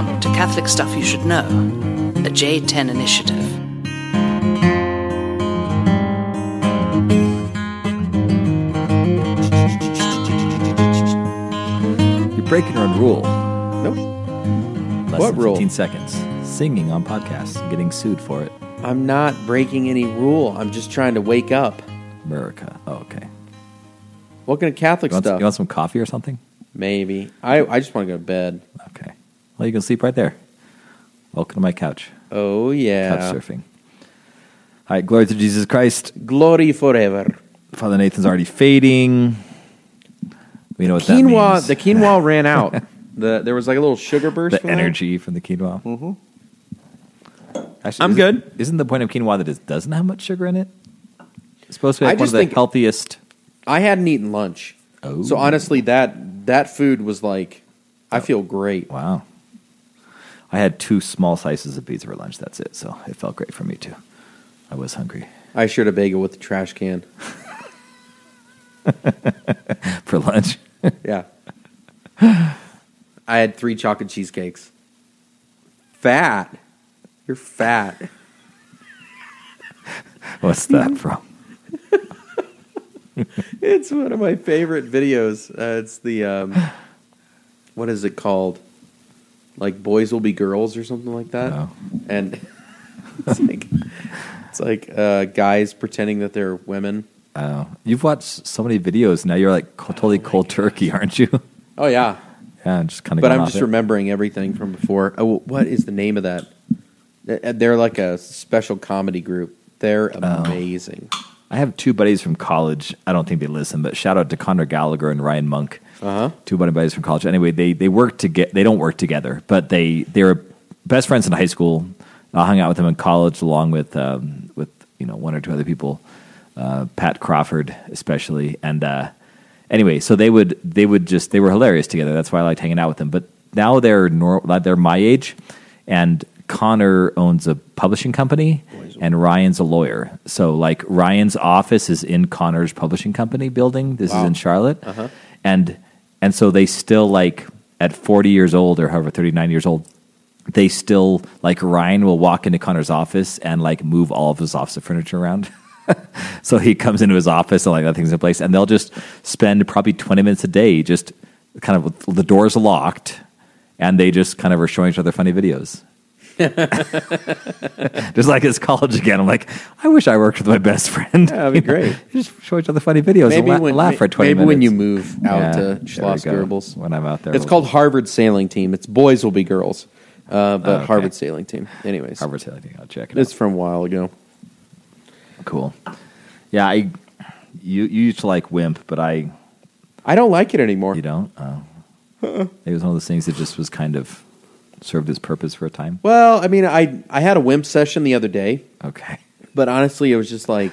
Welcome to Catholic Stuff You Should Know, a J10 initiative. You're breaking your own rule. Nope. Less What than rule? 15 seconds. Singing on podcasts and getting sued for it. I'm not breaking any rule. I'm just trying to wake up. America. Oh, okay. What kind of Catholic You want, stuff? you want some coffee or something? Maybe. I, I just want to go to bed. Well, you can sleep right there. Welcome to my couch. Oh, yeah. Couch surfing. All right. Glory to Jesus Christ. Glory forever. Father Nathan's already fading. We know what that Quinoa, means. the quinoa ran out. The There was like a little sugar burst. the from that. energy from the quinoa. Mm-hmm. Actually, I'm good. Isn't the point of quinoa that it doesn't have much sugar in it? It's supposed to be like one of the healthiest. I hadn't eaten lunch. Oh. So honestly, that that food was like, I feel great. Wow. I had two small slices of pizza for lunch. That's it. So it felt great for me too. I was hungry I shared a bagel with the trash can. for lunch. Yeah. I had three chocolate cheesecakes. Fat. You're fat. What's that from? It's one of my favorite videos. Uh, it's the um, what is it called? Like boys will be girls or something like that. Oh. And it's like it's like uh, guys pretending that they're women. Oh, you've watched so many videos now. You're like co- totally cold turkey, aren't you? Oh yeah, yeah, just kind of. but I'm just remembering everything from before. Oh, what is the name of that? Uh, They're like a special comedy group. They're Oh. amazing. I have two buddies from college. I don't think they listen, but shout out to Connor Gallagher and Ryan Monk. Uh-huh. Two buddy buddies from college. Anyway, they they work to get. They don't work together, but they they were best friends in high school. I hung out with them in college, along with um, with you know one or two other people, uh, Pat Crawford especially. And uh, anyway, so they would they would just they were hilarious together. That's why I liked hanging out with them. But now they're nor- they're my age, and Connor owns a publishing company, and Ryan's a lawyer. So like Ryan's office is in Connor's publishing company building. This is in Charlotte, and and so they still like at forty years old or however thirty nine years old. They still like Ryan will walk into Connor's office and like move all of his office furniture around. so he comes into his office and like that thing's in place, and they'll just spend probably twenty minutes a day just kind of the doors locked, and they just kind of are showing each other funny videos. just like it's college again. I'm like, I wish I worked with my best friend. Yeah, that'd be great. just show each other funny videos Maybe and la- when laugh for twenty maybe minutes. when you move out Yeah, to Schloss go. Goebbels. When I'm out there, It's we'll- called Harvard Sailing Team. It's boys will be girls, uh, but Oh, okay. Harvard Sailing Team. Anyways, Harvard Sailing. Team. I'll check it it's out. from a while ago. Cool. Yeah, I you you used to like Wimp, but I I don't like it anymore. you don't. Oh. It was one of those things that just was kind of served its purpose for a time. Well, I mean, I I had a Wimp session the other day, Okay. but honestly, it was just like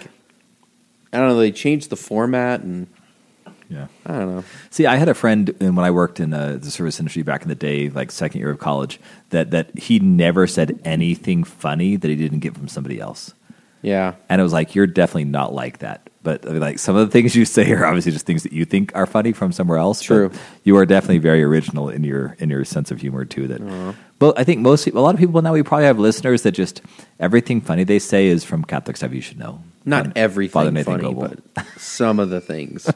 I don't know. They changed the format, and Yeah. I don't know. See, I had a friend and when I worked in uh, the service industry back in the day, like second year of college, that that he never said anything funny that he didn't get from somebody else. Yeah, And it was like, you're definitely not like that. But I mean, like some of the things you say are obviously just things that you think are funny from somewhere else. True. You are definitely very original in your in your sense of humor too. That, well, I think most a lot of people now we probably have listeners that just everything funny they say is from Catholic stuff you should know. not everything Father Nathan funny, Goebel. but some of the things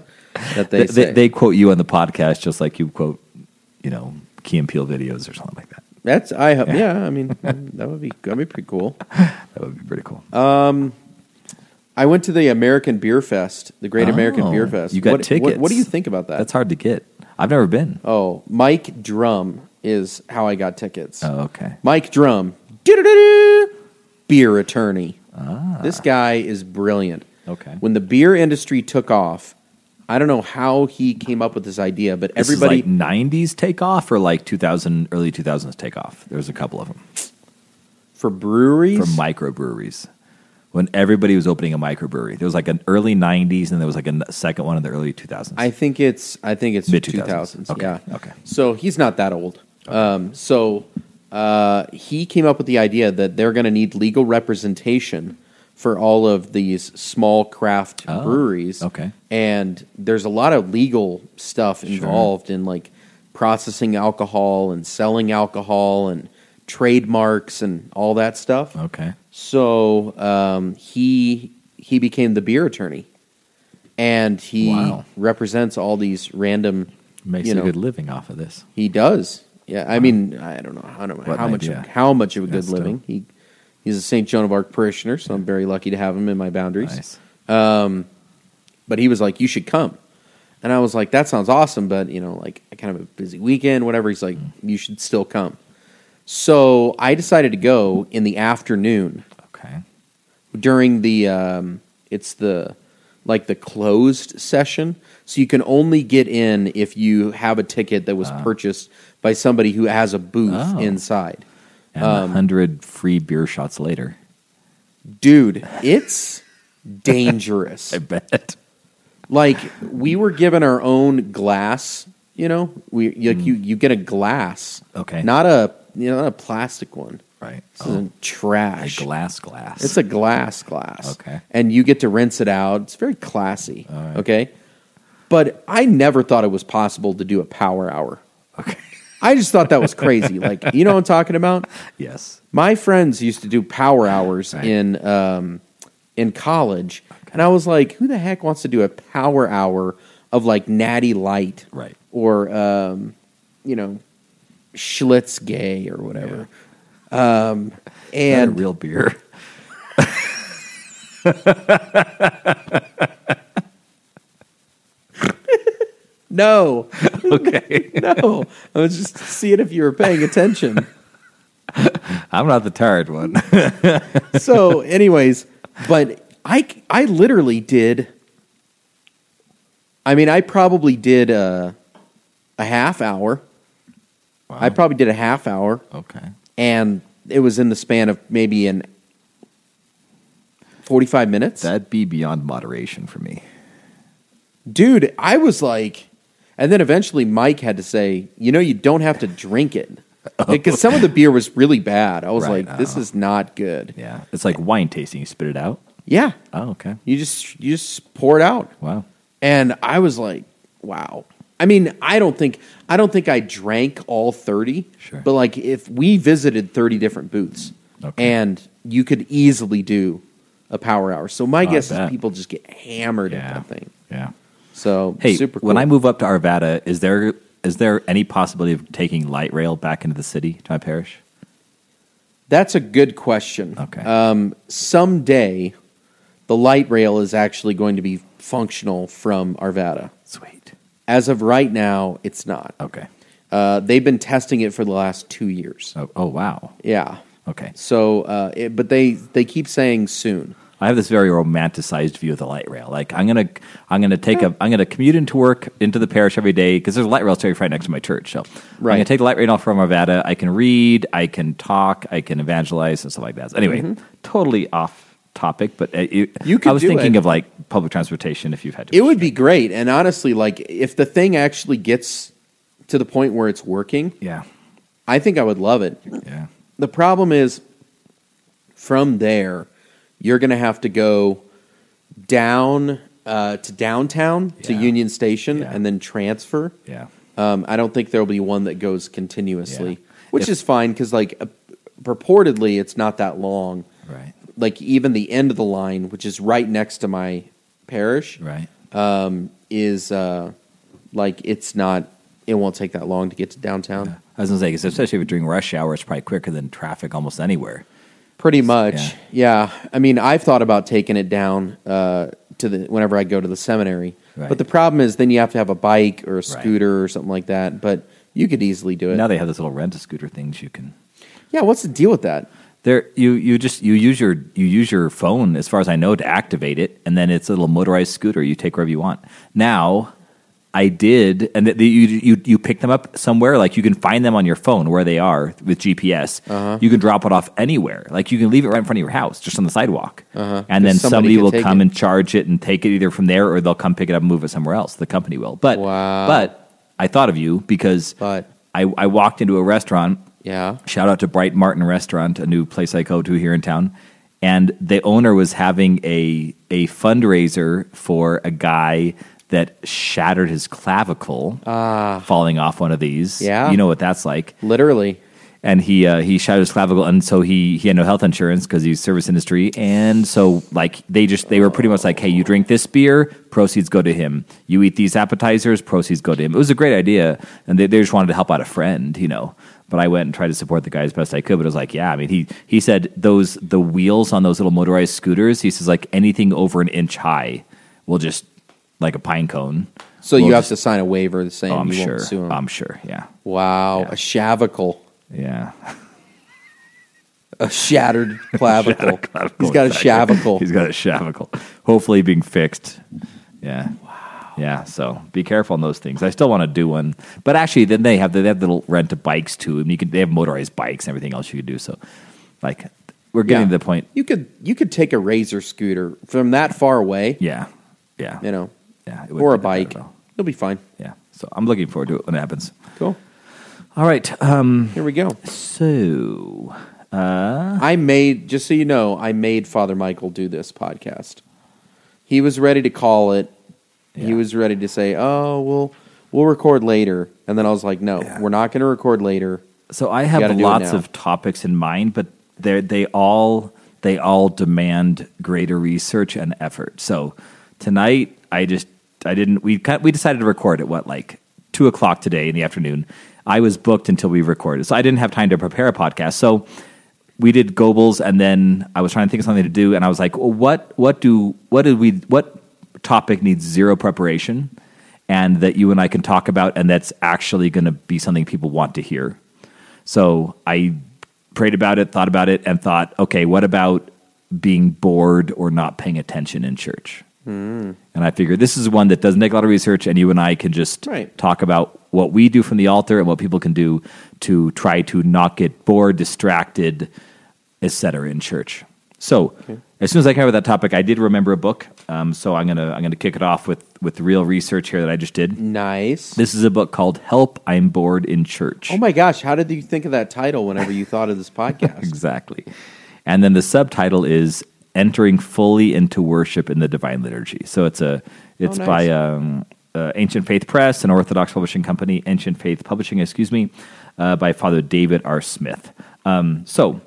that they, they, say. they quote you on the podcast just like you quote, you know, Key and Peele videos or something like that. That's I hope. Yeah. Yeah, I mean that would be that'd be pretty cool. That would be pretty cool. I went to the American Beer Fest, the Great American Oh, Beer Fest. You got what, what- tickets. What, do you think about that? That's hard to get. I've never been. Oh, Mike Drum is how I got tickets. Oh, okay. Mike Drum, beer attorney. This guy is brilliant. Ah. Okay. When the beer industry took off, I don't know how he came up with this idea, but This everybody like '90s takeoff or like 2000 early 2000s takeoff. There's a couple of them for breweries. for microbreweries. When everybody was opening a microbrewery, there was like an early '90s, and there was like a second one in the early 2000s. I think it's I think it's Mid- 2000s. Okay, Yeah. okay. So he's not that old. Um, so uh, he came up with the idea that they're going to need legal representation for all of these small craft Oh, breweries. okay. And there's a lot of legal stuff involved in like processing alcohol and selling alcohol and trademarks and all that stuff. Okay. So um, he he became the beer attorney, and he Wow. represents all these random. Makes you a know, good living off of this. He does. Yeah, I mean, I don't know, I don't know how much idea. how much of a good That's living dope. he. He's a St. Joan of Arc parishioner, so I'm very lucky to have him in my boundaries. Nice. Um, but he was like, "You should come," and I was like, "That sounds awesome," but you know, like I kind of have a busy weekend, whatever. He's like, mm. "You should still come." So I decided to go in the afternoon Okay. during the um, it's the like the closed session so you can only get in if you have a ticket that was ah. purchased by somebody who has a booth Oh. inside And Um, a hundred free beer shots later. dude it's dangerous I bet. like we were given our own glass you know we like you you get a glass. Okay. not a you know not a plastic one Right. this isn't trash a glass glass. It's a glass glass. Okay. And you get to rinse it out. It's very classy. Okay. But I never thought it was possible to do a power hour. okay. I just thought that was crazy. like, you know what I'm talking about? Yes. My friends used to do power hours Right. in um, in college, and I was like, who the heck wants to do a power hour of like Natty Light, Right. Or um, you know, Schlitz Gay or whatever. Um, And and real beer. no, okay. no, I was just seeing if you were paying attention. I'm not the tired one. so, anyways, but I I literally did. I mean, I probably did a a half hour. I probably did a half hour, okay. and it was in the span of maybe an forty five minutes. That'd be beyond moderation for me. Dude, I was like, and then eventually Mike had to say, you know, you don't have to drink it. Because some of the beer was really bad. I was Right, like, this oh. is not good. Yeah. It's like wine tasting. You spit it out. Yeah. Oh, okay. You just you just pour it out. Wow. And I was like, wow. I mean, I don't think I don't think I drank all 30. Sure. But like if we visited 30 different booths Okay. and you could easily do a power hour. So my oh, I guess is bet. people just get hammered at Yeah. that thing. So Hey, super cool. when I move up to Arvada, is there is there any possibility of taking light rail back into the city to my parish? That's a good question. Okay. Um, someday, the light rail is actually going to be functional from Arvada. Sweet. As of right now, it's not. Okay. Uh, they've been testing it for the last two years. Oh, oh wow. Yeah. Okay. So, uh, it, but they they keep saying soon. I have this very romanticized view of the light rail. Like I'm gonna I'm gonna take a I'm gonna commute into work into the parish every day because there's a light rail station right next to my church. So I'm gonna take the light rail off from Arvada. I can read, I can talk, I can evangelize and stuff like that. So anyway, totally off topic, but uh, you, Mm-hmm. I was thinking it. of like public transportation if you've had to. It would be great. And honestly, like if the thing actually gets to the point where it's working, yeah I think I would love it. yeah The problem is, from there, you're going to have to go down uh, to downtown to Yeah. Union Station Yeah. and then transfer. yeah Um, I don't think there'll be one that goes continuously, Yeah. which If- is fine because, like, uh, purportedly, it's not that long. right Like, even the end of the line, which is right next to my parish, right um, is uh, like it's not. It won't take that long to get to downtown. I was gonna say 'cause especially if you're during rush hour, it's probably quicker than traffic almost anywhere. Pretty much, yeah. I mean, I've thought about taking it down uh, to the whenever I go to the seminary, Right. but the problem is then you have to have a bike or a scooter or something like that. But you could easily do it. Now they have those little rent a scooter things you can. yeah, what's the deal with that? There, you you just you use your you use your phone, as far as I know, to activate it, and then it's a little motorized scooter. You take wherever you want. Now, I did, and the, the, you you you pick them up somewhere. Like you can find them on your phone where they are with GPS. Uh-huh. You can drop it off anywhere. Like you can leave it right in front of your house, just on the sidewalk, Uh-huh. and then somebody somebody will come it. and charge it and take it either from there, or they'll come pick it up and move it somewhere else. The company will. But Wow. but I thought of you because But I, I walked into a restaurant yeah, Shout out to Bright Martin Restaurant, a new place I go to here in town. And the owner was having a a fundraiser for a guy that shattered his clavicle falling off one of these. Ah. Yeah. You know what that's like. Literally. And he uh, he shattered his clavicle, and so he he had no health insurance because he's service industry, and so like they just they were pretty much like, hey, you drink this beer, proceeds go to him. You eat these appetizers, proceeds go to him. It was a great idea, and they, they just wanted to help out a friend, you know. But I went and tried to support the guy as best I could. But it was like, yeah, I mean, he he said those the wheels on those little motorized scooters. He says like anything over an inch high will just like a pine cone. So will you have to sign a waiver saying Oh, I'm you sure. won't sue him. I'm sure. Yeah. wow, Yeah. a shavicle, Yeah. a shattered clavicle. Clavicle, He's got a exactly. shavicle. He's got a shavicle. Hopefully being fixed. Yeah. Wow. Yeah. So be careful on those things. I still want to do one, but actually, then they have they have little rent of bikes too, and you can they have motorized bikes and everything else you could do. So, like, we're getting Yeah. to the point. You could you could take a razor scooter from that far away, Yeah. Yeah. you know, Yeah. or a be that bad bike. You'll be fine. Yeah. So I'm looking forward to it when it happens. Cool. All right. Um. Here we go. So. Uh. I made just so you know, I made Father Michael do this podcast. He was ready to call it. He Yeah. was ready to say, "Oh, we'll we'll record later," and then I was like, "No, we're not going to record later." So I gotta have do it lots now. of topics in mind, but they they all they all demand greater research and effort. So tonight, I just I didn't we we decided to record at what like two o'clock today in the afternoon. I was booked until we recorded, so I didn't have time to prepare a podcast. So we did Goebbels, and then I was trying to think of something to do, and I was like, well, what what do what did we what topic needs zero preparation, and that you and I can talk about, and that's actually going to be something people want to hear. So I prayed about it, thought about it, and thought, okay, what about being bored or not paying attention in church? Hmm. And I figured this is one that doesn't take a lot of research, and you and I can just Right. talk about what we do from the altar and what people can do to try to not get bored, distracted, etc. in church. So, as soon as I covered that topic, I did remember a book. Um, so I'm gonna I'm gonna kick it off with with real research here that I just did. Nice. This is a book called "Help! I'm Bored in Church." oh my gosh, how did you think of that title whenever you thought of this podcast? exactly. And then the subtitle is "Entering Fully into Worship in the Divine Liturgy." So it's a it's Oh, nice. by um, uh, Ancient Faith Press, an Orthodox publishing company, Ancient Faith Publishing, excuse me, uh, by Father David R. Smith. Um, so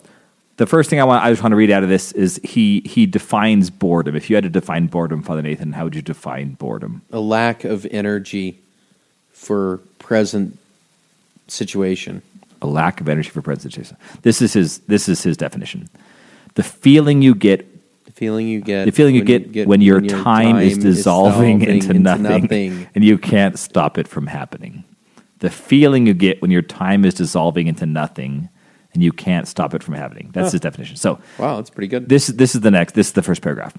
the first thing I want I just want to read out of this is he he defines boredom. If you had to define boredom, Father Nathan, how would you define boredom? A lack of energy for present situation. a lack of energy for presentation. This is his. This is his definition. The feeling you get, The feeling you get. the feeling you when get, when your time, is dissolving, into, nothing, nothing. and you can't stop it from happening. The feeling you get when your time is dissolving into nothing, and you can't stop it from happening. That's Huh. his definition. So Wow, that's pretty good. this this is the next. This is the first paragraph.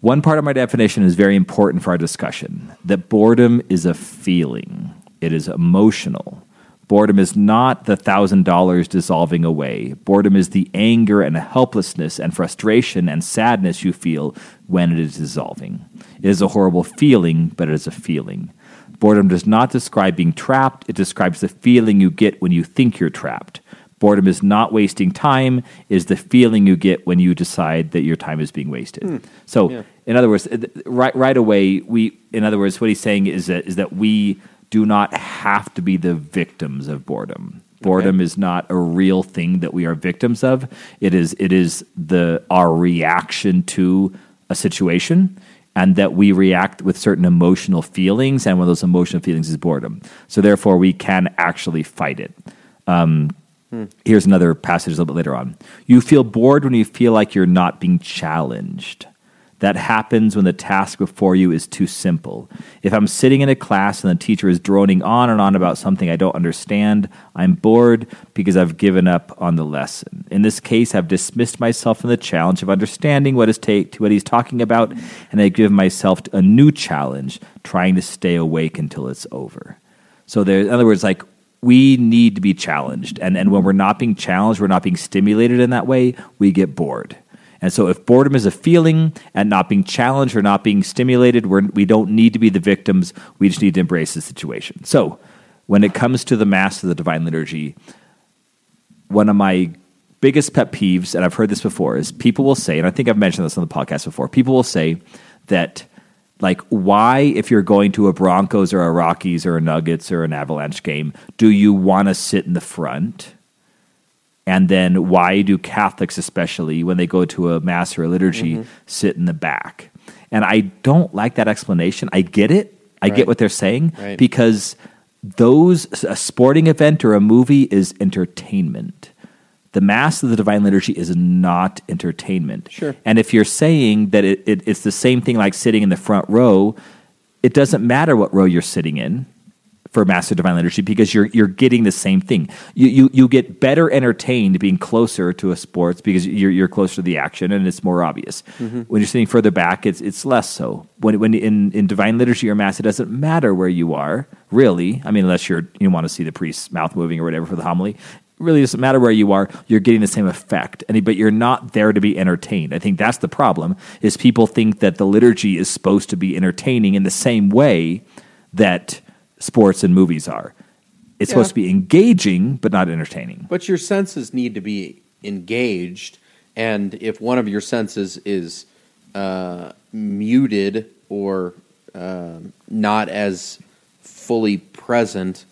One part of my definition is very important for our discussion. That boredom is a feeling. It is emotional. Boredom is not the thousand dollars dissolving away. Boredom is the anger and helplessness and frustration and sadness you feel when it is dissolving. It is a horrible feeling, but it is a feeling. Boredom does not describe being trapped, it describes the feeling you get when you think you're trapped. Boredom is not wasting time, is the feeling you get when you decide that your time is being wasted. Hmm. So, Yeah. in other words, right right away, we in other words, what he's saying is that is that we do not have to be the victims of boredom. Boredom is not a real thing that we are victims of. It is it is the our reaction to a situation and that we react with certain emotional feelings and one of those emotional feelings is boredom. So therefore we can actually fight it. Um, hmm. Here's another passage a little bit later on. You feel bored when you feel like you're not being challenged. That happens when the task before you is too simple. If I'm sitting in a class and the teacher is droning on and on about something I don't understand, I'm bored because I've given up on the lesson. In this case, I've dismissed myself from the challenge of understanding what, is ta- what he's talking about, and I give myself a new challenge, trying to stay awake until it's over. So there, in other words, like we need to be challenged, and and when we're not being challenged, we're not being stimulated in that way. We get bored, and so if boredom is a feeling and not being challenged or not being stimulated, we're, we don't need to be the victims. We just need to embrace the situation. So when it comes to the Mass of the Divine Liturgy, one of my biggest pet peeves, and I've heard this before, is people will say, and I think I've mentioned this on the podcast before, people will say that Like, why, if you're going to a Broncos or a Rockies or a Nuggets or an Avalanche game, do you want to sit in the front? And then why do Catholics, especially when they go to a mass or a liturgy, Mm-hmm. sit in the back? And I don't like that explanation. I get it. I Right. get what they're saying Right. because those a sporting event or a movie is entertainment. The Mass of the Divine Liturgy is not entertainment. Sure. And if you're saying that it, it, it's the same thing like sitting in the front row, it doesn't matter what row you're sitting in for Mass of Divine Liturgy because you're you're getting the same thing. You you you get better entertained being closer to a sports because you're you're closer to the action and it's more obvious. Mm-hmm. When you're sitting further back, it's it's less so. When when in, in Divine Liturgy or Mass, it doesn't matter where you are really. I mean, unless you're you want to see the priest's mouth moving or whatever for the homily. It really doesn't matter where you are. You're getting the same effect, and but you're not there to be entertained. I think that's the problem. Is people think that the liturgy is supposed to be entertaining in the same way that sports and movies are. It's Yeah. supposed to be engaging, but not entertaining. But your senses need to be engaged, and if one of your senses is uh, muted or um not as fully present,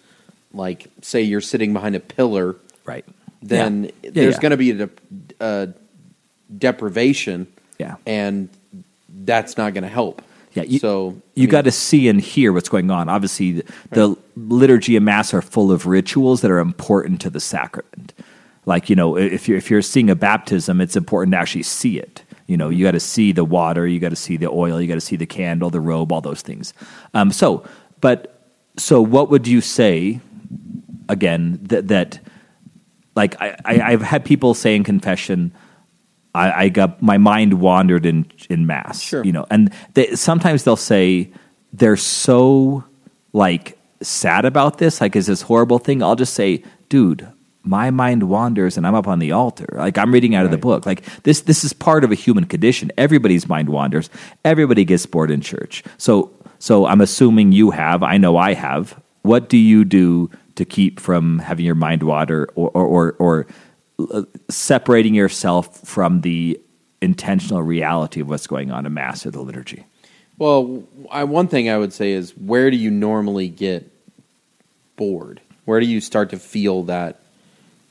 like say you're sitting behind a pillar, Right. then Yeah. Yeah, there's yeah. going to be a, dep- a deprivation, Yeah. and that's not going to help. Yeah, you, so you got to see and hear what's going on. Obviously, the, the liturgy and mass are full of rituals that are important to the sacrament. Like you know, if you're if you're seeing a baptism, it's important to actually see it. You know, you got to see the water, you got to see the oil, you got to see the candle, the robe, all those things. Um, so, but so, what would you say again that that like I, I I've had people say in confession. I, I got my mind wandered in in mass. Sure. You know, and they, sometimes they'll say they're so like sad about this, like is this horrible thing. I'll just say, dude, my mind wanders and I'm up on the altar. Like I'm reading out of the book. Like this this is part of a human condition. Everybody's mind wanders. Everybody gets bored in church. So so I'm assuming you have. I know I have. What do you do to keep from having your mind wander or or or, or separating yourself from the intentional reality of what's going on in mass or the liturgy? Well, I, one thing I would say is where do you normally get bored? Where do you start to feel that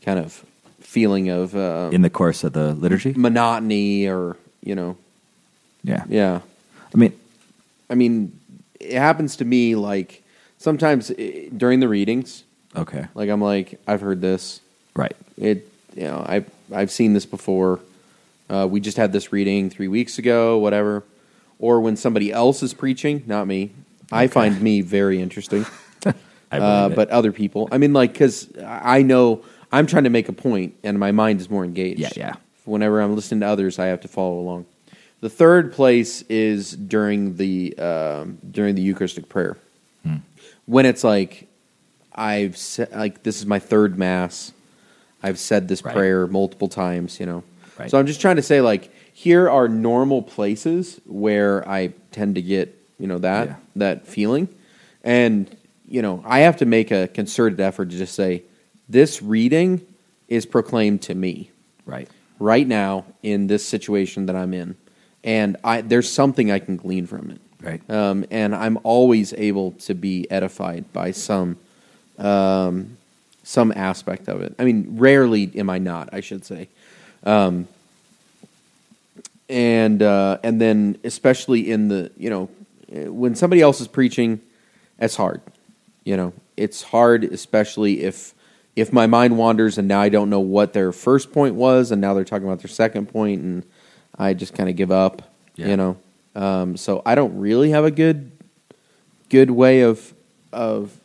kind of feeling of uh, in the course of the liturgy? monotony or, you know, Yeah. yeah. I mean, I mean, it happens to me like sometimes eh, during the readings, okay. like I'm like, I've heard this. Right. It, you know, I've, I've seen this before. Uh, we just had this reading three weeks ago, whatever. Or when somebody else is preaching, not me. I find me very interesting. I uh, but other people. I mean, like, because I know I'm trying to make a point, and my mind is more engaged. Yeah, yeah. Whenever I'm listening to others, I have to follow along. The third place is during the um, during the Eucharistic prayer, Hmm. when it's like I've said, like this is my third mass. I've said this Right. prayer multiple times, you know. Right. So I'm just trying to say, like, here are normal places where I tend to get, you know, that Yeah. that feeling, and you know, I have to make a concerted effort to just say, this reading is proclaimed to me right. right now in this situation that I'm in, and I there's something I can glean from it Right. um, and I'm always able to be edified by some um, some aspect of it. I mean, rarely am I not. I should say, um, and uh, and then especially in the you know when somebody else is preaching, it's hard. You know, it's hard, especially if if my mind wanders and now I don't know what their first point was, and now they're talking about their second point, and I just kind of give up. Yeah. You know, um, so I don't really have a good good way of of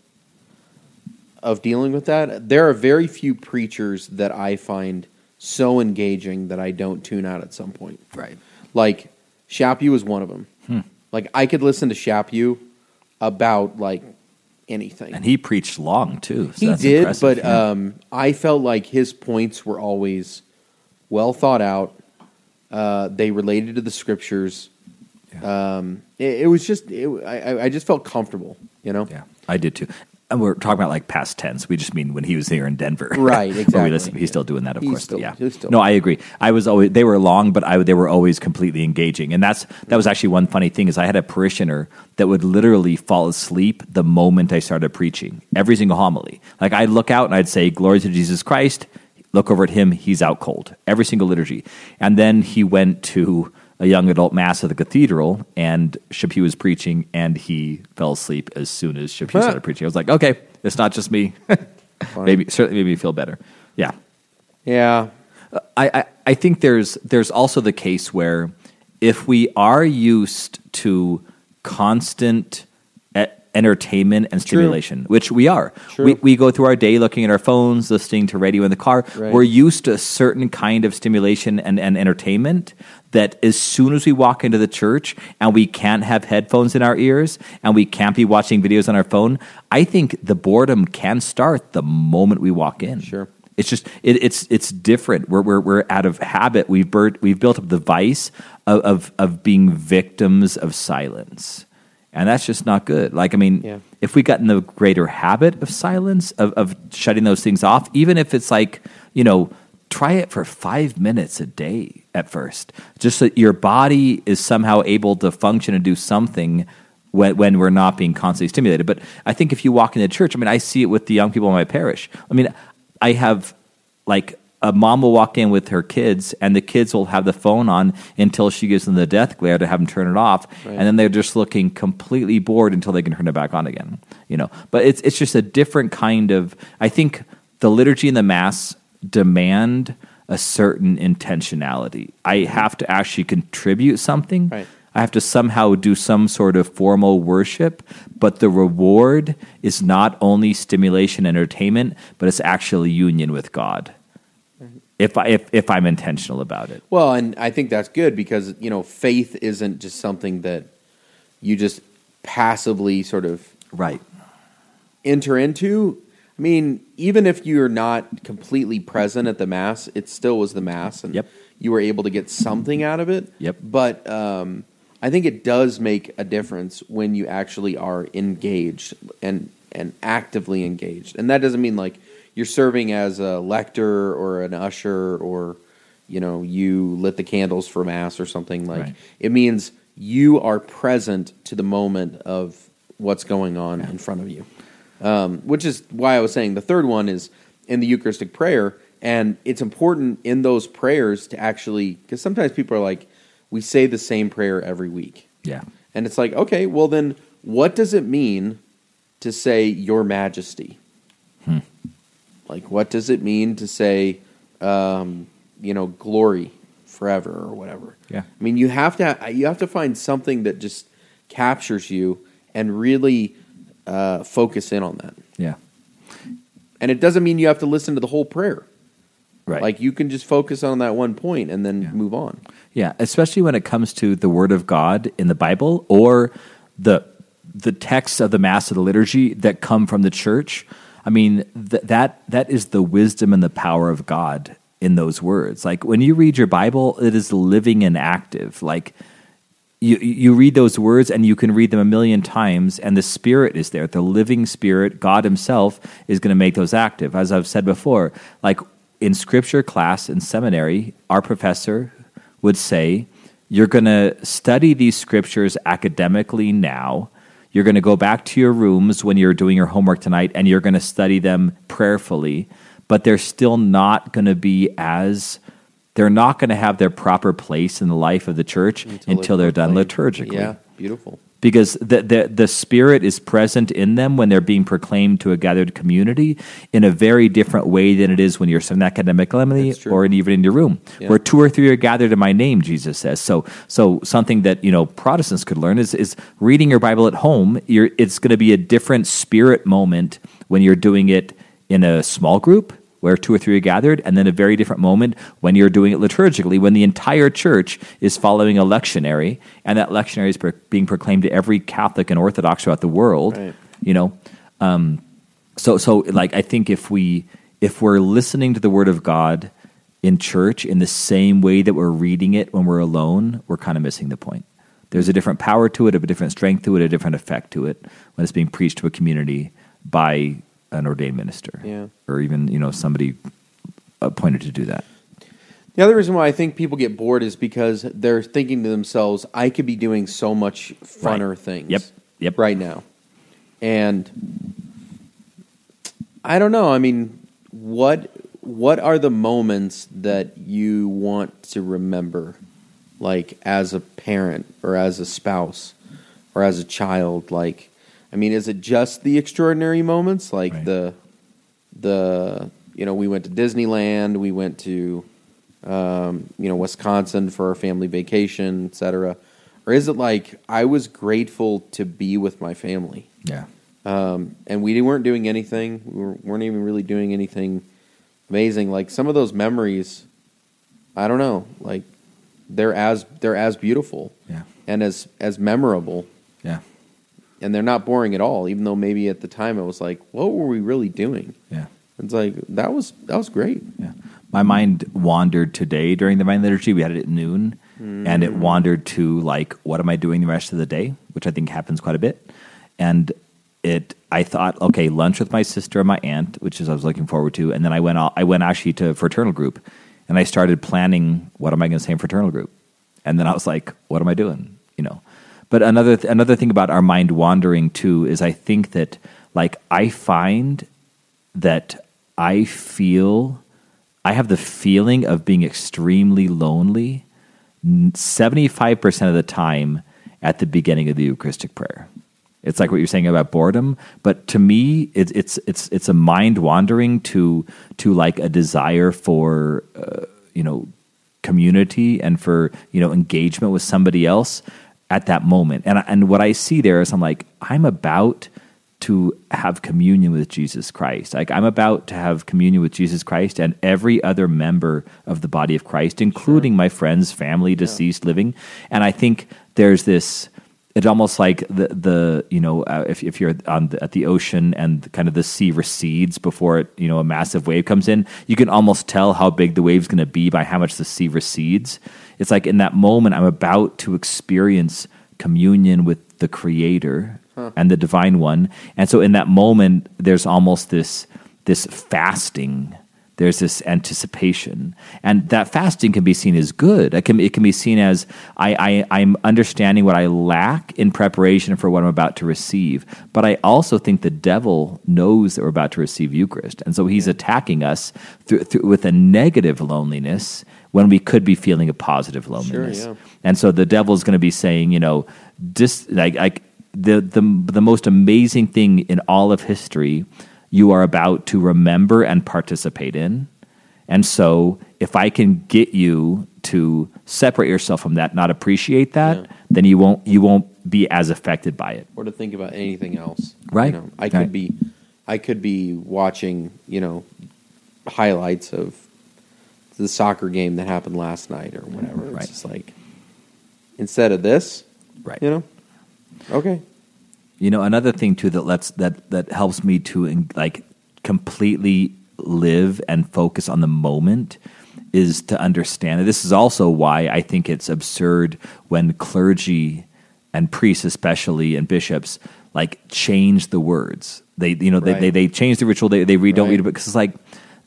of dealing with that. There are very few preachers that I find so engaging that I don't tune out at some point. Right. Like Chapuis is one of them. Like I could listen to Chapuis about like anything. And he preached long too. so he did, impressive. but Yeah. um, I felt like his points were always well thought out. Uh, they related to the scriptures. Um, it, it was just, it, I, I- I just felt comfortable, you know. yeah, I did too. And we're talking about like past tense. We just mean when he was here in Denver, Right, exactly. listened- he's still doing that, of He's course. still- yeah, he's still- no, I agree. I was always they were long, but I they were always completely engaging, and that's that was actually one funny thing is I had a parishioner that would literally fall asleep the moment I started preaching every single homily. Like I'd look out and I'd say, "Glory to Jesus Christ." Look over at him; he's out cold every single liturgy, and then he went to a young adult mass at the cathedral, and Chapuis was preaching, and he fell asleep as soon as Chapuis Huh. started preaching. I was like, okay, it's not just me. maybe certainly made me feel better. Yeah, Yeah. I, I I think there's there's also the case where if we are used to constant entertainment and stimulation, which we are, True. we we go through our day looking at our phones, listening to radio in the car. Right. We're used to a certain kind of stimulation and, and entertainment that as soon as we walk into the church and we can't have headphones in our ears and we can't be watching videos on our phone, I think the boredom can start the moment we walk in. Sure. It's just it, it's it's different. We're we're we're out of habit. We've bur- we've built up the vice of, of of being victims of silence, and that's just not good. Like I mean, Yeah. if we got in the greater habit of silence, of of shutting those things off, even if it's like you know, try it for five minutes a day at first, just so that your body is somehow able to function and do something when, when we're not being constantly stimulated. But I think if you walk into church, I mean, I see it with the young people in my parish. I mean, I have like a mom will walk in with her kids, and the kids will have the phone on until she gives them the death glare to have them turn it off, Right. and then they're just looking completely bored until they can turn it back on again. You know, but it's it's just a different kind of. I think the liturgy and the mass demand a certain intentionality. I mm-hmm. have to actually contribute something. Right. I have to somehow do some sort of formal worship, but the reward is not only stimulation and entertainment, but it's actually union with God. Mm-hmm. If I if, if I'm intentional about it. Well, and I think that's good because you know faith isn't just something that you just passively sort of Right. enter into. I mean, even if you're not completely present at the mass, it still was the mass, and Yep. you were able to get something out of it. Yep. But um, I think it does make a difference when you actually are engaged and and actively engaged, and that doesn't mean like you're serving as a lector or an usher or you know you lit the candles for mass or something like. Right. It means you are present to the moment of what's going on in front of you um, which is why I was saying the third one is in the Eucharistic prayer, and it's important in those prayers to actually because sometimes people are like, we say the same prayer every week, Yeah. and it's like, okay, well then, what does it mean to say Your Majesty? Like, what does it mean to say, um, you know, glory forever or whatever? Yeah. I mean, you have to you have to find something that just captures you and really uh, focus in on that. Yeah. And it doesn't mean you have to listen to the whole prayer. Right. Like you can just focus on that one point and then Yeah. move on. Yeah, especially when it comes to the Word of God in the Bible or the the texts of the Mass of the liturgy that come from the church. I mean, th- that that is the wisdom and the power of God in those words. Like when you read your Bible, it is living and active. Like you you read those words and you can read them a million times and the spirit is there. The living spirit god himself is going to make those active. As i've said before like in scripture class in seminary our professor would say you're going to study these scriptures academically now. You're going to go back to your rooms when you're doing your homework tonight and you're going to study them prayerfully but they're still not going to be as they're not going to have their proper place in the life of the church until, they're, done liturgically. Yeah, beautiful. Because the, the, the Spirit is present in them when they're being proclaimed to a gathered community in a very different way than it is when you're studying academically or even in your room. Yeah. Where two or three are gathered in my name, Jesus says. So, so something that you know Protestants could learn is, is reading your Bible at home. You're, it's going to be a different spirit moment when you're doing it in a small group where two or three are gathered, and then a very different moment when you're doing it liturgically, when the entire church is following a lectionary, and that lectionary is pro- being proclaimed to every Catholic and Orthodox throughout the world. Right. You know, um, so so like I think if we if we're listening to the Word of God in church in the same way that we're reading it when we're alone, we're kind of missing the point. There's a different power to it, a different strength to it, a different effect to it when it's being preached to a community by an ordained minister, Yeah. or even you know somebody appointed to do that. The other reason why I think people get bored is because they're thinking to themselves, I could be doing so much funner Right. things Yep. Yep. right now. And I don't know. I mean, what what are the moments that you want to remember like as a parent or as a spouse or as a child like I mean, is it just the extraordinary moments like Right. the the you know, we went to Disneyland, we went to um, you know, Wisconsin for our family vacation, etc. Or is it like I was grateful to be with my family? Yeah, um, and we weren't doing anything. We were- weren't even really doing anything amazing. Like some of those memories, I don't know. Like they're as they're as beautiful yeah, and as as memorable, yeah, and they're not boring at all. Even though maybe at the time it was like, what were we really doing? yeah. It's like that was that was great. Yeah. My mind wandered today during the Divine Liturgy. We had it at noon, mm. and it wandered to like, what am I doing the rest of the day? Which I think happens quite a bit. And it, I thought, okay, lunch with my sister and my aunt, which is I was looking forward to. And then I went, I went actually to fraternal group, and I started planning what am I going to say in fraternal group. And then I was like, what am I doing? You know. But another th- another thing about our mind wandering too is I think that like I find that I feel I have the feeling of being extremely lonely 75% of the time at the beginning of the Eucharistic prayer. It's like what you're saying about boredom, but to me, it's it's it's it's a mind wandering to to like a desire for uh, you know community and for you know engagement with somebody else at that moment. And and what I see there is I'm like I'm about to have communion with Jesus Christ. Like I'm about to have communion with Jesus Christ and every other member of the body of Christ, including my friends, family, deceased, living. And I think there's this. It's almost like the the you know uh, if if you're on the, at the ocean and kind of the sea recedes before it you know a massive wave comes in, you can almost tell how big the wave's going to be by how much the sea recedes. It's like in that moment I'm about to experience communion with the Creator and the Divine One, and so in that moment there's almost this this fasting. There's this anticipation, and that fasting can be seen as good. It can it can be seen as I, I I'm understanding what I lack in preparation for what I'm about to receive. But I also think the devil knows that we're about to receive Eucharist, and so he's attacking us through, through, with a negative loneliness when we could be feeling a positive loneliness. yeah. And so the devil's going to be saying, you know, dis, like, like the, the, the most amazing thing in all of history you are about to remember and participate in. And so if I can get you to separate yourself from that, not appreciate that, Yeah. then you won't, you won't be as affected by it. or to think about anything else. Right. You know, I could Right. be, I could be watching, you know, highlights of the soccer game that happened last night or whatever. It's Right. just like instead of this, Right. you know, okay, You know, another thing too that lets that that helps me to like completely live and focus on the moment is to understand. And this is also why I think it's absurd when clergy and priests, especially and bishops, like change the words. They, you know, they, they, they change the ritual. They, they read, don't Right. read it because it's like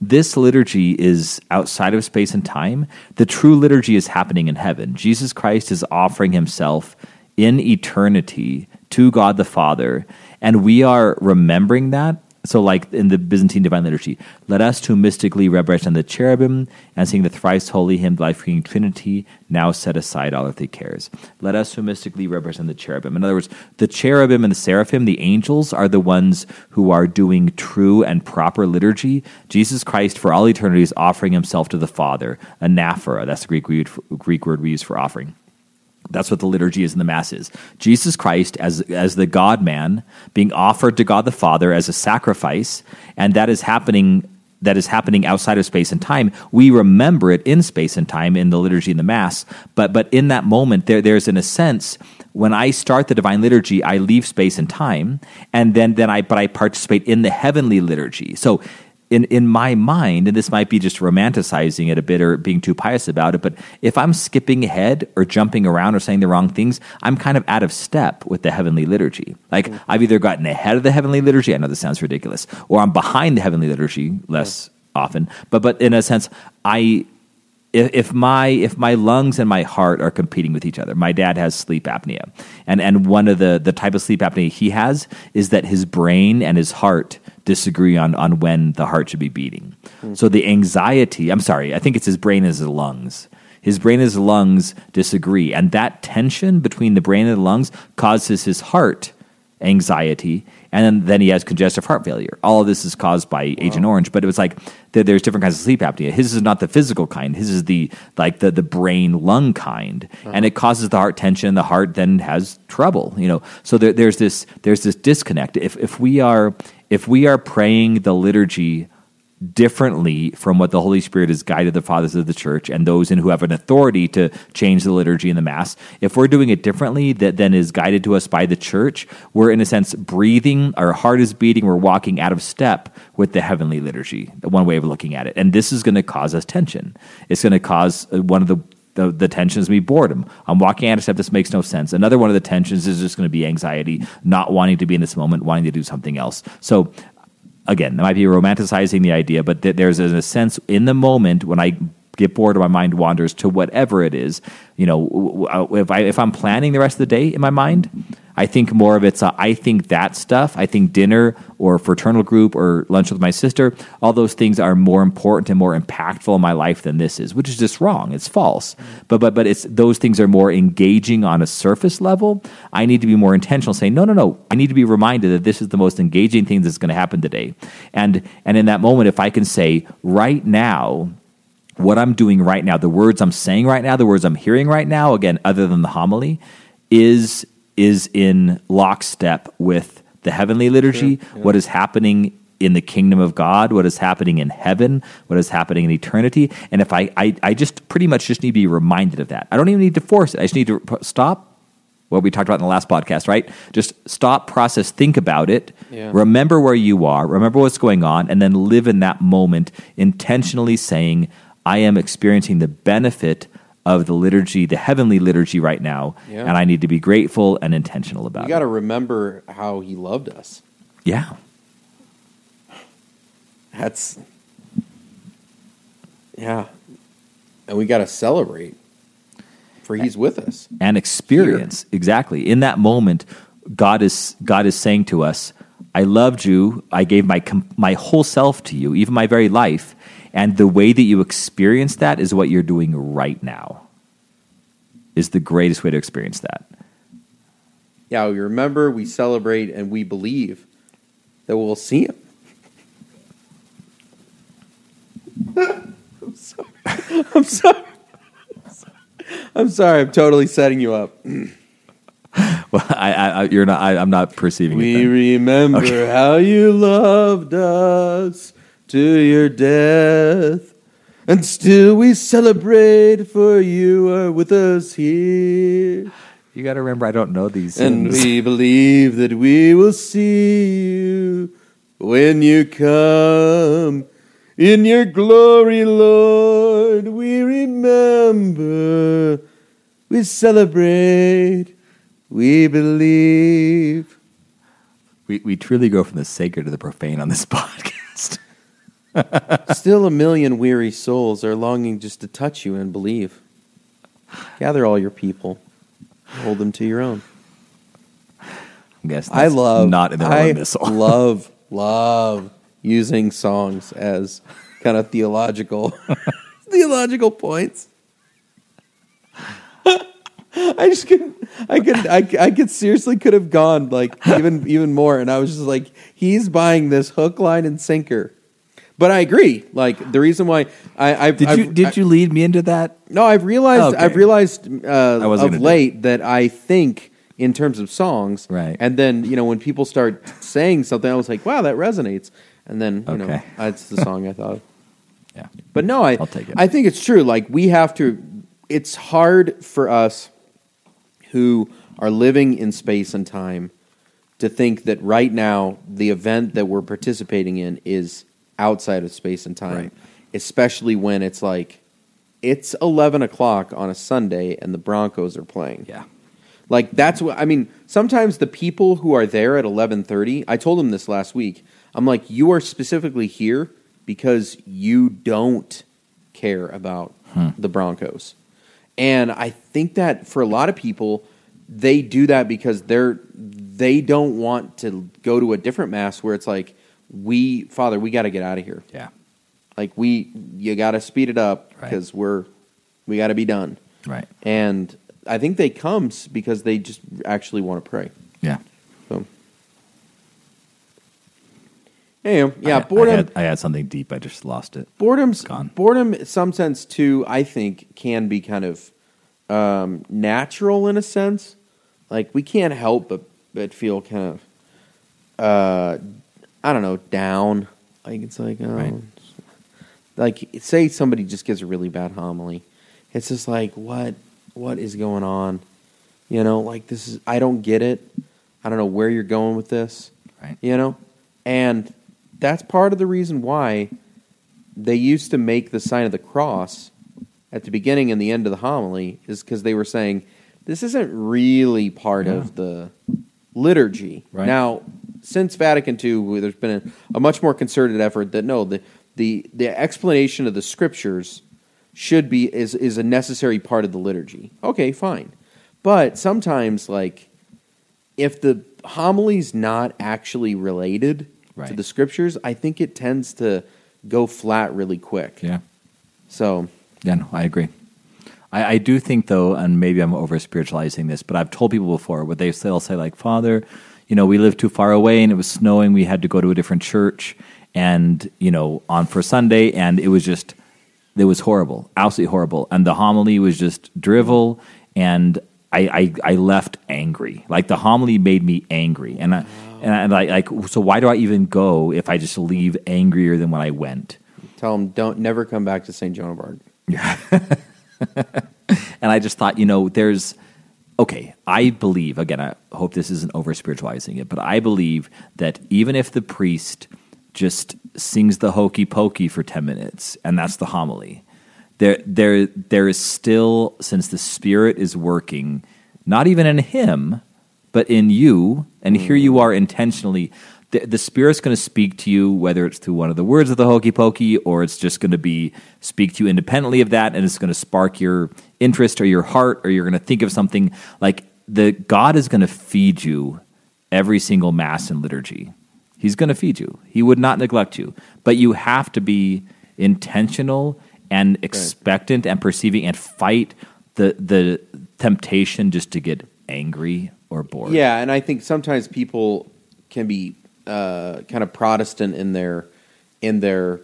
this liturgy is outside of space and time. The true liturgy is happening in heaven. Jesus Christ is offering himself in eternity to God the Father, and we are remembering that. So, like in the Byzantine Divine Liturgy, let us to mystically represent the cherubim and sing the thrice holy hymn, Life King Trinity, now set aside all earthly cares. Let us who mystically represent the cherubim. In other words, the cherubim and the seraphim, the angels, are the ones who are doing true and proper liturgy. Jesus Christ, for all eternity, is offering himself to the Father, anaphora. That's the Greek, Greek word we use for offering. That's what the liturgy is in the Mass is. Jesus Christ as as the God man being offered to God the Father as a sacrifice, and that is happening that is happening outside of space and time. We remember it in space and time in the liturgy in the Mass, but but in that moment there there's in a sense when I start the divine liturgy, I leave space and time, and then then I but I participate in the heavenly liturgy. So in in my mind, and this might be just romanticizing it a bit or being too pious about it, but if I'm skipping ahead or jumping around or saying the wrong things, I'm kind of out of step with the heavenly liturgy. Like mm-hmm. I've either gotten ahead of the heavenly liturgy, I know this sounds ridiculous, or I'm behind the heavenly liturgy less often. But but in a sense, I if, if my if my lungs and my heart are competing with each other, my dad has sleep apnea, and and one of the the type of sleep apnea he has is that his brain and his heart disagree on on when the heart should be beating. Hmm. So the anxiety, I'm sorry, I think it's his brain and his lungs. His brain and his lungs disagree, and that tension between the brain and the lungs causes his heart anxiety, and then, he has congestive heart failure. All of this is caused by Agent Orange, but it was like there, there's different kinds of sleep apnea. His is not the physical kind. His is the like the the brain lung kind, uh-huh. and it causes the heart tension. The heart then has trouble. You know, so there, there's this there's this disconnect. If if we are if we are praying the liturgy differently from what the Holy Spirit has guided the fathers of the church and those in who have an authority to change the liturgy in the mass. If we're doing it differently that than is guided to us by the church, we're in a sense breathing, our heart is beating, we're walking out of step with the heavenly liturgy. One way of looking at it, and this is going to cause us tension. It's going to cause uh, one of the the, the tensions be boredom. I'm walking out of step. This makes no sense. Another one of the tensions is just going to be anxiety, not wanting to be in this moment, wanting to do something else. So again, that might be romanticizing the idea, but th- there's a sense in the moment when I get bored or my mind wanders to whatever it is. You know, w- uh, if I if I'm planning the rest of the day in my mind, I think more of it's a, I think that stuff. I think dinner or fraternal group or lunch with my sister. All those things are more important and more impactful in my life than this is, which is just wrong. It's false. But but but it's those things are more engaging on a surface level. I need to be more intentional, saying no no no. I need to be reminded that this is the most engaging thing that's going to happen today. And and in that moment, if I can say right now what I'm doing right now, the words I'm saying right now, the words I'm hearing right now, again, other than the homily, is is in lockstep with the heavenly liturgy, what is happening in the kingdom of God, what is happening in heaven, what is happening in eternity. And if I, I, I just pretty much just need to be reminded of that. I don't even need to force it. I just need to stop what we talked about in the last podcast, right? Just stop, process, think about it, Yeah. remember where you are, remember what's going on, and then live in that moment, intentionally saying, I am experiencing the benefit of the liturgy, the heavenly liturgy right now, Yeah. and I need to be grateful and intentional about it. You got to remember how he loved us. Yeah. That's yeah, and we got to celebrate for he's with us. and experience exactly in that moment god is god is saying to us i loved you i gave my my whole self to you even my very life and the way that you experience that is what you're doing right now is the greatest way to experience that Yeah, we remember, we celebrate, and we believe that we'll see him. I'm sorry. I'm sorry. I'm sorry. I'm totally setting you up. well I, I, you're not I, i'm not perceiving it We remember how you loved us to your death, and still we celebrate for you are with us here. you got to remember i don't know these And hymns. we believe that we will see you when you come. In your glory, Lord, we remember, we celebrate, we believe. we, we truly go from the sacred to the profane on this podcast Still, a million weary souls are longing just to touch you and believe. Gather all your people, hold them to your own. i guess I love not in their I own missile love love using songs as kind of theological theological points. I just could I could I, I could seriously could have gone like even even more and I was just like he's buying this hook line and sinker. But I agree. Like the reason why I I've, did I've- you did you lead me into that no, I've realized Okay. I've realized uh, of late that I think in terms of songs, Right. And then you know when people start saying something, I was like, "Wow, that resonates." And then you know Okay. that's the song I thought. of. yeah But no, I I'll take it. I think it's true. Like we have to. It's hard for us who are living in space and time to think that right now the event that we're participating in is outside of space and time, Right. especially when it's like it's eleven o'clock on a Sunday and the Broncos are playing. Yeah. Like that's what I mean. Sometimes the people who are there at eleven thirty, I told them this last week. I'm like, you are specifically here because you don't care about hmm. the Broncos, and I think that for a lot of people, they do that because they're they don't want to go to a different mass where it's like, we Father, we got to get out of here. Yeah. Like we, you got to speed it up Right. because we're we got to be done. Right. And I think they comes because they just actually want to pray. Yeah. So, anyway, yeah, I, boredom. I had, I had something deep. I just lost it. boredom's Gone. boredom. In some sense, too, I think can be kind of um, natural in a sense. Like we can't help but but feel kind of, uh, I don't know, down. Like it's like, oh, Right. like say somebody just gives a really bad homily. It's just like what what is going on? You know, like this is I don't get it. I don't know where you're going with this. Right. You know? And that's part of the reason why they used to make the sign of the cross at the beginning and the end of the homily is because they were saying this isn't really part of the liturgy. Right. Now, since Vatican II, there's been a, a much more concerted effort that no, the, the the explanation of the scriptures should be is is a necessary part of the liturgy. Okay, fine, but sometimes like if the homily's not actually related to the scriptures, I think it tends to go flat really quick. Yeah. So Yeah, no, I agree. I, I do think though, and maybe I'm over spiritualizing this, but I've told people before what they they'll say like, Father, you know, we live too far away and it was snowing. We had to go to a different church, and you know, on for Sunday, and it was just it was horrible, absolutely horrible, and the homily was just drivel, and I I, I left angry. Like the homily made me angry, and I. And I like, like, so why do I even go if I just leave angrier than when I went? tell them don't never come back to St. Joan of Arc. And I just thought, you know, there's okay. I believe again. I hope this isn't over spiritualizing it, but I believe that even if the priest just sings the hokey pokey for ten minutes, and that's the homily, there, there, there is still since the Spirit is working, not even in him, but in you, and here you mm. are intentionally. The, the Spirit's going to speak to you, whether it's through one of the words of the hokey pokey, or it's just going to be speak to you independently of that, and it's going to spark your interest or your heart, or you're going to think of something like the God is going to feed you every single mass and liturgy. He's going to feed you. He would not neglect you, but you have to be intentional and expectant and perceiving and fight the the temptation just to get angry or bored. Yeah, and I think sometimes people can be uh, kind of Protestant in their in their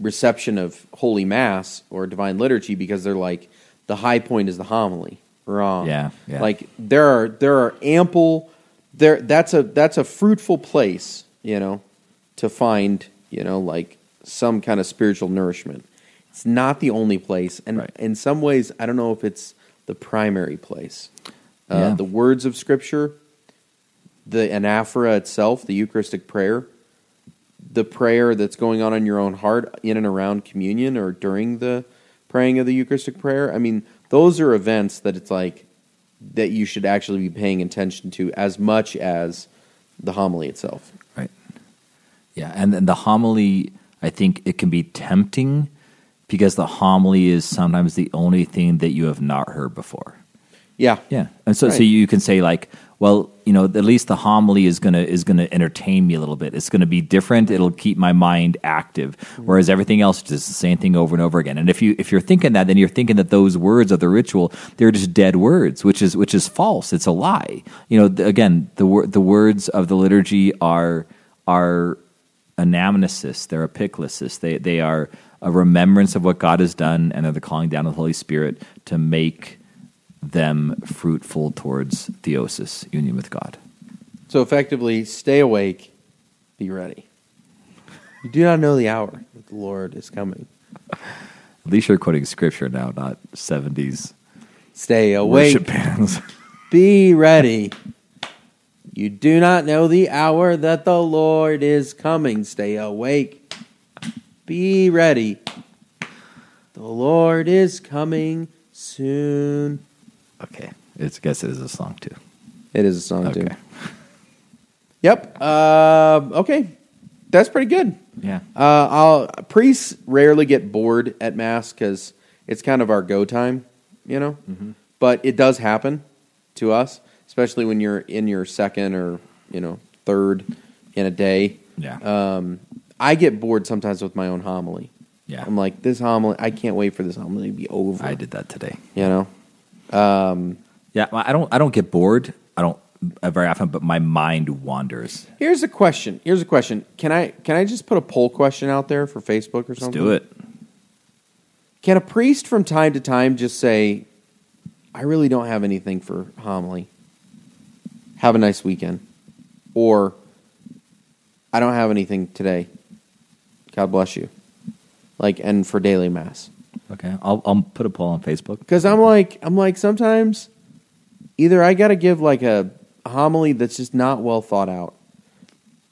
reception of Holy Mass or Divine Liturgy because they're like the high point is the homily. Wrong. Yeah, yeah. Like there are there are ample there that's a that's a fruitful place, you know, to find, you know, like some kind of spiritual nourishment. It's not the only place, and Right. in some ways, I don't know if it's the primary place. Uh, Yeah. The words of Scripture, the anaphora itself, the Eucharistic prayer, the prayer that's going on in your own heart in and around communion or during the praying of the Eucharistic prayer. I mean, those are events that it's like that you should actually be paying attention to as much as the homily itself. Right. Yeah, and then the homily, I think it can be tempting because the homily is sometimes the only thing that you have not heard before. Yeah. Yeah, and so so you can say like, well, you know, at least the homily is gonna is gonna entertain me a little bit. It's gonna be different. It'll keep my mind active. Mm-hmm. Whereas everything else is just the same thing over and over again. And if you if you're thinking that, then you're thinking that those words of the ritual they're just dead words, which is which is false. It's a lie. You know, th- again, the wor- the words of the liturgy are are anamnesis. They're epiclesis. They they are a remembrance of what God has done, and they're the calling down of the Holy Spirit to make them fruitful towards theosis, union with God. So effectively, stay awake, be ready. You do not know the hour that the Lord is coming. At least you're quoting scripture now, not 70s Stay awake, be ready. You do not know the hour that the Lord is coming. Stay awake. Be ready. The Lord is coming soon. Okay. It's I guess it is a song too. It is a song too. Okay. Yep. Uh, okay, that's pretty good. Yeah. Uh, I'll, priests rarely get bored at mass because it's kind of our go time, you know. But it does happen to us, especially when you're in your second or you know third in a day. Yeah. Um, I get bored sometimes with my own homily. Yeah. I'm like, this homily, I can't wait for this homily to be over. I did that today. You know. Um, Yeah, I don't I don't get bored. I don't uh, very often, but my mind wanders. Here's a question. Here's a question. Can I can I just put a poll question out there for Facebook or Let's something? do it. Can a priest from time to time just say, I really don't have anything for homily. Have a nice weekend. Or I don't have anything today. God bless you. Like and for daily mass. Okay. I'll I'll put a poll on Facebook. Because I'm like I'm like sometimes either I gotta give like a homily that's just not well thought out.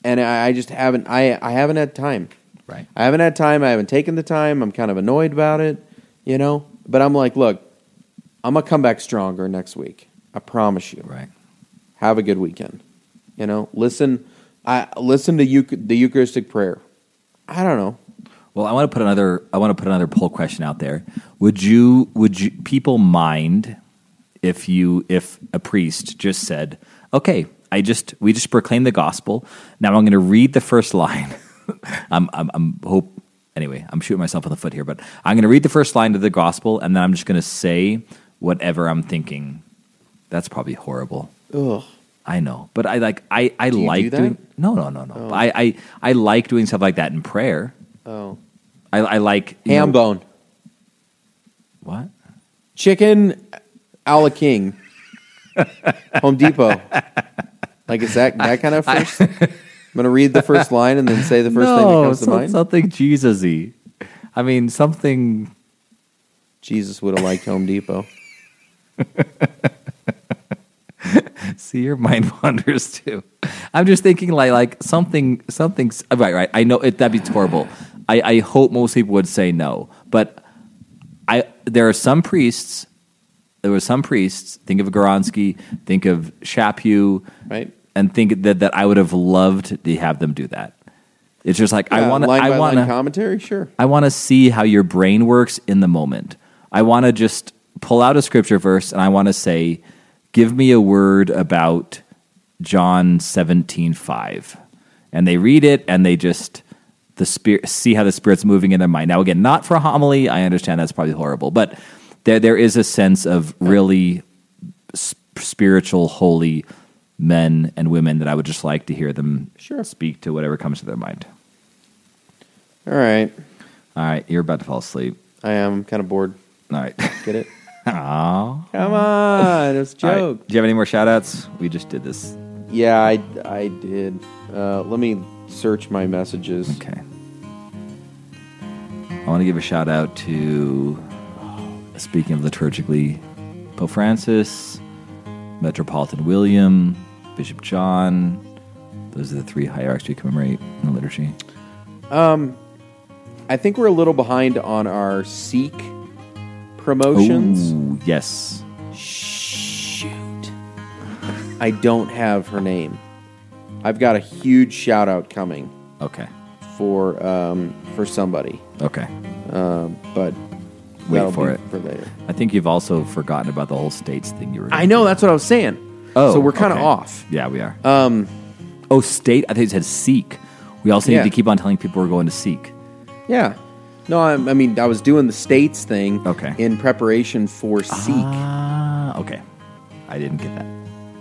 And I, I just haven't I, I haven't had time. Right. I haven't had time. I haven't taken the time. I'm kind of annoyed about it, you know. But I'm like, look, I'm gonna come back stronger next week. I promise you. Right. Have a good weekend. You know, listen. I listen to Euch- the Eucharistic prayer. I don't know. Well, I want to put another. I want to put another poll question out there. Would you? Would you? People mind if you if a priest just said, "Okay, I just we just proclaim the gospel. Now I'm going to read the first line." I'm I'm, I'm hope anyway. I'm shooting myself in the foot here, but I'm going to read the first line of the gospel, and then I'm just going to say whatever I'm thinking. That's probably horrible. Ugh. I know, but I like I I Do like do doing no no no no. Oh. I, I I like doing stuff like that in prayer. Oh, I, I like you ham know- bone, What? chicken, a la king, Home Depot. Like is that that kind of first? I'm gonna read the first line and then say the first thing that comes to some- mind. something Jesus-y. I mean, something. Jesus would have liked Home Depot. See, your mind wanders too. I'm just thinking like like something something. Right, right. I know it. That'd be horrible. I, I hope most people would say no, but I there are some priests. There were some priests. Think of Goronsky. Think of Chaput. Right. And think that that I would have loved to have them do that. It's just like I want to. I want commentary. Sure. I want to see how your brain works in the moment. I want to just pull out a scripture verse and I want to say, give me a word about John 17, 5. And they read it and they just the spirit see how the spirit's moving in their mind. Now again, not for a homily, I understand that's probably horrible, but there there is a sense of really sp- spiritual holy men and women that I would just like to hear them Sure. speak to whatever comes to their mind. All right. All right, you're about to fall asleep. I am kind of bored. All right. Get it? Aw. Come on, it's a All right. joke. Do you have any more shout outs? We just did this. Yeah, I, I did. Uh, let me search my messages. Okay. I want to give a shout out to, speaking of liturgically, Pope Francis, Metropolitan William, Bishop John. Those are the three hierarchs we commemorate in the liturgy. Um, I think we're a little behind on our Seek promotions. Ooh, yes. Shoot. I don't have her name. I've got a huge shout out coming Okay. for um, for somebody, Okay. um, but Wait that'll for be it. for later. I think you've also forgotten about the whole states thing you were. I know that's what I was saying. Oh, so we're kind of okay. off. Yeah, we are. Um, oh, state. I think it said seek. We also Yeah. need to keep on telling people we're going to seek. yeah. No, I, I mean I was doing the states thing. Okay. In preparation for Seek. Ah, okay. I didn't get that.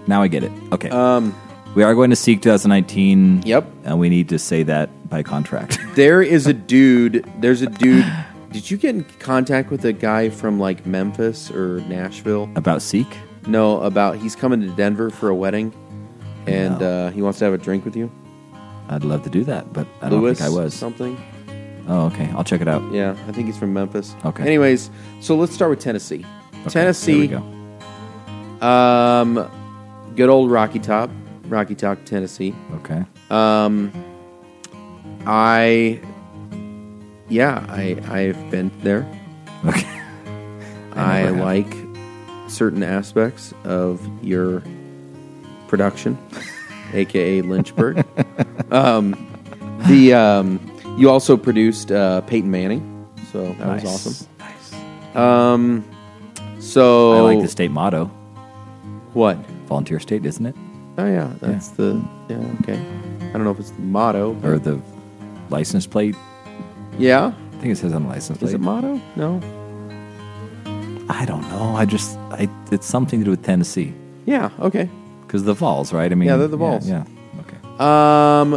Now I get it. Okay. Um, we are going to seek 2019. Yep. And we need to say that by contract. There is a dude. There's a dude. Did you get in contact with a guy from like Memphis or Nashville? About seek? No, about he's coming to Denver for a wedding, and No. uh, he wants to have a drink with you. I'd love to do that, but I don't Lewis, think I was. something. Oh, okay. I'll check it out. Yeah, I think he's from Memphis. Okay. Anyways, so let's start with Tennessee. Okay, Tennessee. There we go. Um, good old Rocky Top, Rocky Top, Tennessee. Okay. Um, I yeah, I I've been there. Okay. I, have. like certain aspects of your production, aka Lynchburg. um, the um, you also produced uh, Peyton Manning, so that Nice. was awesome. Nice. Um, so I like the state motto. what? Volunteer state, isn't it? Oh yeah, that's the yeah okay. I don't know if it's the motto. Or the license plate? yeah, I think it says on the license plate. is it motto? No. I don't know. I just, I, it's something to do with Tennessee. Yeah. Okay. Because the Vols, right? I mean, Yeah, they're the Vols. Yeah. Okay. Um,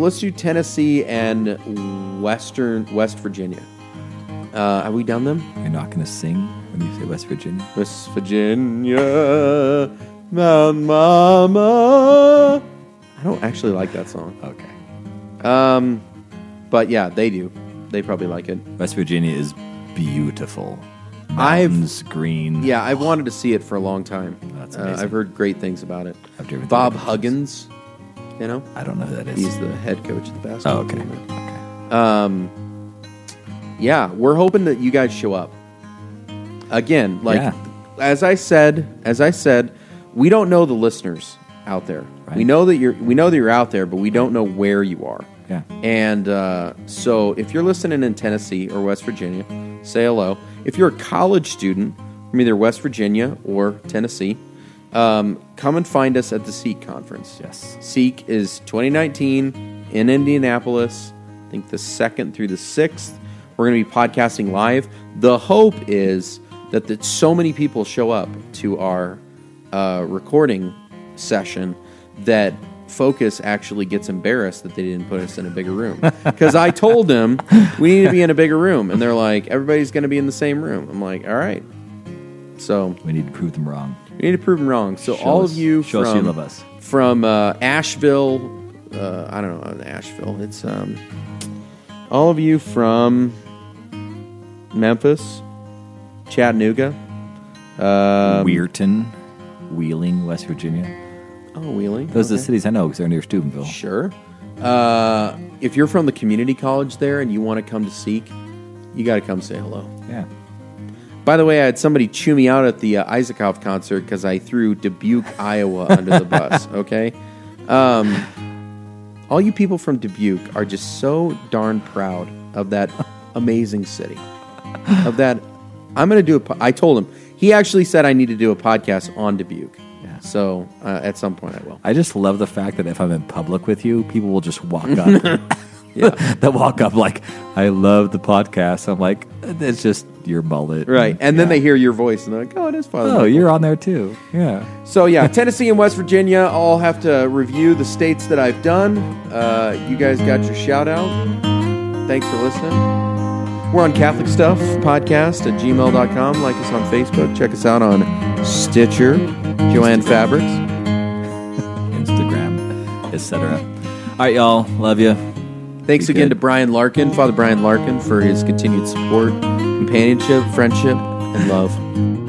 let's do Tennessee and Western West Virginia. Uh, have we done them? You're not going to sing when you say West Virginia? West Virginia, Mount Mama. I don't actually like that song. Okay. Um, but yeah, they do. They probably like it. West Virginia is beautiful. I've- Mountains, green. Yeah, I've wanted to see it for a long time. That's Uh, amazing. I've heard great things about it. I've driven Bob Huggins, you know, I don't know who that is. he's the head coach of the basketball oh, okay. team. okay. Um, yeah, we're hoping that you guys show up. Again, like Yeah. as I said, as I said, we don't know the listeners out there. Right. We know that you're we know that you're out there, but we don't know where you are. Yeah. And uh, so, if you're listening in Tennessee or West Virginia, say hello. If you're a college student from either West Virginia or Tennessee, um, come and find us at the Seek Conference. Yes. Seek is 2019 in Indianapolis. I think the second through the sixth. We're going to be podcasting live. The hope is that, that so many people show up to our uh, recording session that Focus actually gets embarrassed that they didn't put us in a bigger room. Because I told them we need to be in a bigger room, and they're like, everybody's going to be in the same room. I'm like, all right. So We need to prove them wrong. we need to prove them wrong. So Show all us- of you show us from, you love us. from uh, Asheville, uh, I don't know, Asheville. It's um, all of you from Memphis, Chattanooga, um, Weirton, Wheeling, West Virginia. Oh, Wheeling. Those are the Okay. cities I know because they're near Steubenville. Sure. Uh, if you're from the community college there and you want to come to Seek, you got to come say hello. Yeah. By the way, I had somebody chew me out at the uh, Isaacov concert because I threw Dubuque, Iowa under the bus. Okay. Um, all you people from Dubuque are just so darn proud of that amazing city. Of that, I'm going to do a. I told him he actually said I need to do a podcast on Dubuque. Yeah. So uh, at some point I will. I just love the fact that if I'm in public with you, people will just walk up. Yeah. They'll walk up like, I love the podcast. I'm like, it's just your mullet. Right, and then Yeah. they hear your voice and they're like, "Oh, it is Father." Oh, Michael." you're on there too. Yeah. So yeah, Tennessee and West Virginia all have to review the states that I've done. Uh, you guys got your shout out. Thanks for listening. We're on Catholic Stuff Podcast at gmail.com. Like us on Facebook. Check us out on Stitcher, Joanne Fabrics. Instagram, etc. All right, y'all. Love you. Thanks Be again good. to Brian Larkin, Father Brian Larkin, for his continued support, companionship, friendship, and love.